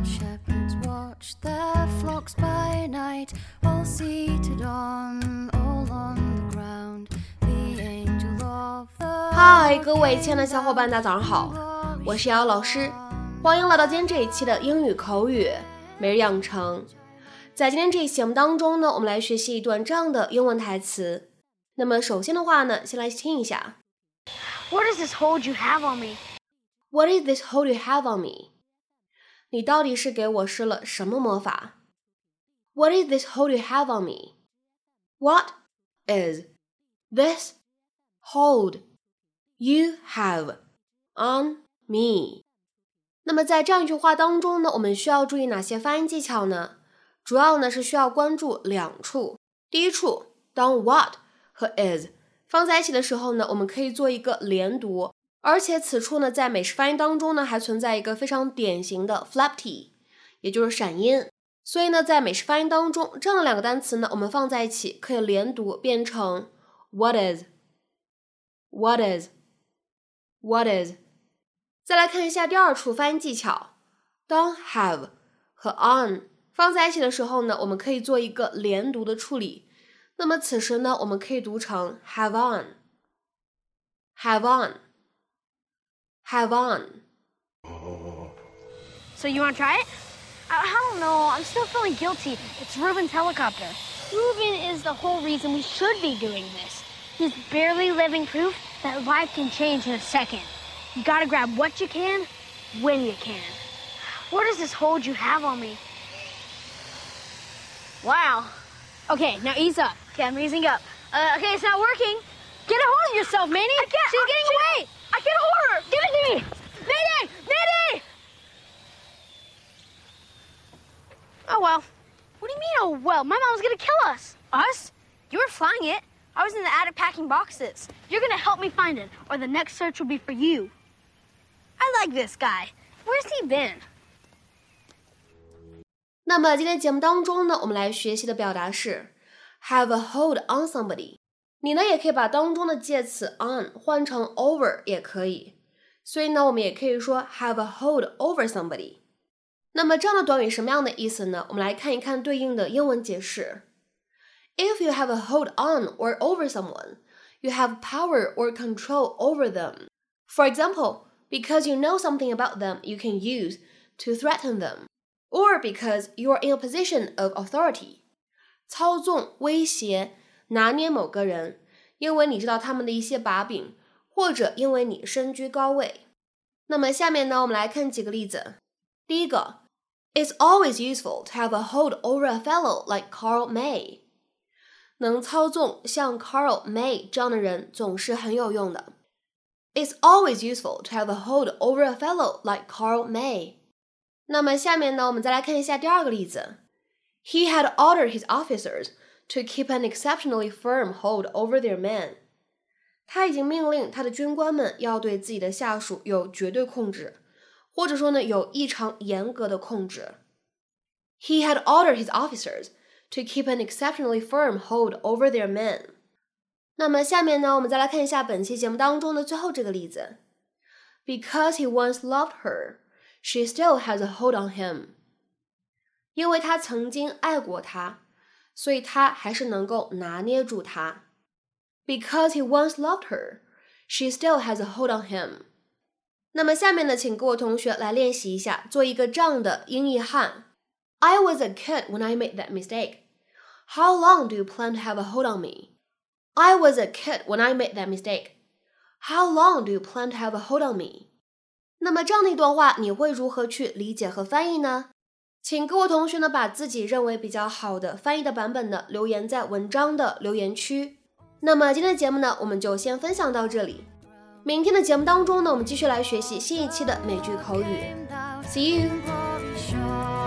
While shepherds watch their flocks by night, all seated on, all on the ground, the angel of the 嗨，各位亲爱的小伙伴，大家早上好，我是瑶瑶老师，欢迎来到今天这一期的英语口语每日养成。在今天这一期节目当中呢，我们来学习一段这样的英文台词。那么首先的话呢，先来听一下 What is this hold you have on me? What is this hold you have on me？你到底是给我施了什么魔法？What is this hold you have on me? What is this hold you have on me？那么在这样一句话当中呢，我们需要注意哪些发音技巧呢？主要呢是需要关注两处。第一处，当 what 和 is 放在一起的时候呢，我们可以做一个连读，而且此处呢，在美式发音当中呢，还存在一个非常典型的 flap t，也就是闪音。所以呢，在美式发音当中，这样两个单词呢，我们放在一起可以连读，变成 what is，what is，what is。再来看一下第二处发音技巧，当 have 和 on 放在一起的时候呢，我们可以做一个连读的处理。那么此时呢，我们可以读成 have on，have on on，have on。So you want to try it? I, I don't know. I'm still feeling guilty. It's Ruben's helicopter. Ruben is the whole reason we should be doing this. He's barely living proof that life can change in a second. You gotta grab what you can, when you can. What does this hold you have on me? Wow. Okay, now ease up. Okay, I'm easing up. Uh, okay, it's not working. Get a hold of yourself, Manny. I can't. She's getting away. I can't hold her. Give it to me. Manny! Manny! Oh well What do you mean, oh well? My mom's gonna kill us. Us? You were flying it. I was in the attic packing boxes. You're gonna help me find it, or the next search will be for you. I like this guy. Where's he been? 那么今天节目当中呢，我们来学习的表达是 have a hold on somebody。你呢也可以把当中的介词 on 换成 over 也可以，所以呢我们也可以说 have a hold over somebody。 那么这样的短语什么样的意思呢？我们来看一看对应的英文解释。If you have a hold on or over someone, you have power or control over them. For example, because you know something about them you can use to threaten them, or because you are in a position of authority. 操纵、威胁、拿捏某个人，因为你知道他们的一些把柄，或者因为你身居高位。那么下面呢，我们来看几个例子。 第一个，It's always useful to have a hold over a fellow like Carl May。能操纵像 Carl May 这样的人总是很有用的。It's always useful to have a hold over a fellow like Carl May。那么下面呢，我们再来看一下第二个例子。He had ordered his officers to keep an exceptionally firm hold over their men。他已经命令他的军官们要对自己的下属有绝对控制， 或者说呢，有异常严格的控制。He had ordered his officers to keep an exceptionally firm hold over their men。那么下面呢，我们再来看一下本期节目当中的最后这个例子。Because he once loved her, she still has a hold on him。因为他曾经爱过她，所以他还是能够拿捏住她。Because he once loved her, she still has a hold on him。 那么下面呢，请各位同学来练习一下，做一个这样的英译汉。I was a kid when I made that mistake. How long do you plan to have a hold on me? I was a kid when I made that mistake. How long do you plan to have a hold on me? 那么这样的一段话，你会如何去理解和翻译呢？请各位同学呢，把自己认为比较好的翻译的版本呢，留言在文章的留言区。那么今天的节目呢，我们就先分享到这里。明天的节目当中呢，我们继续来学习新一期的美剧口语。See you.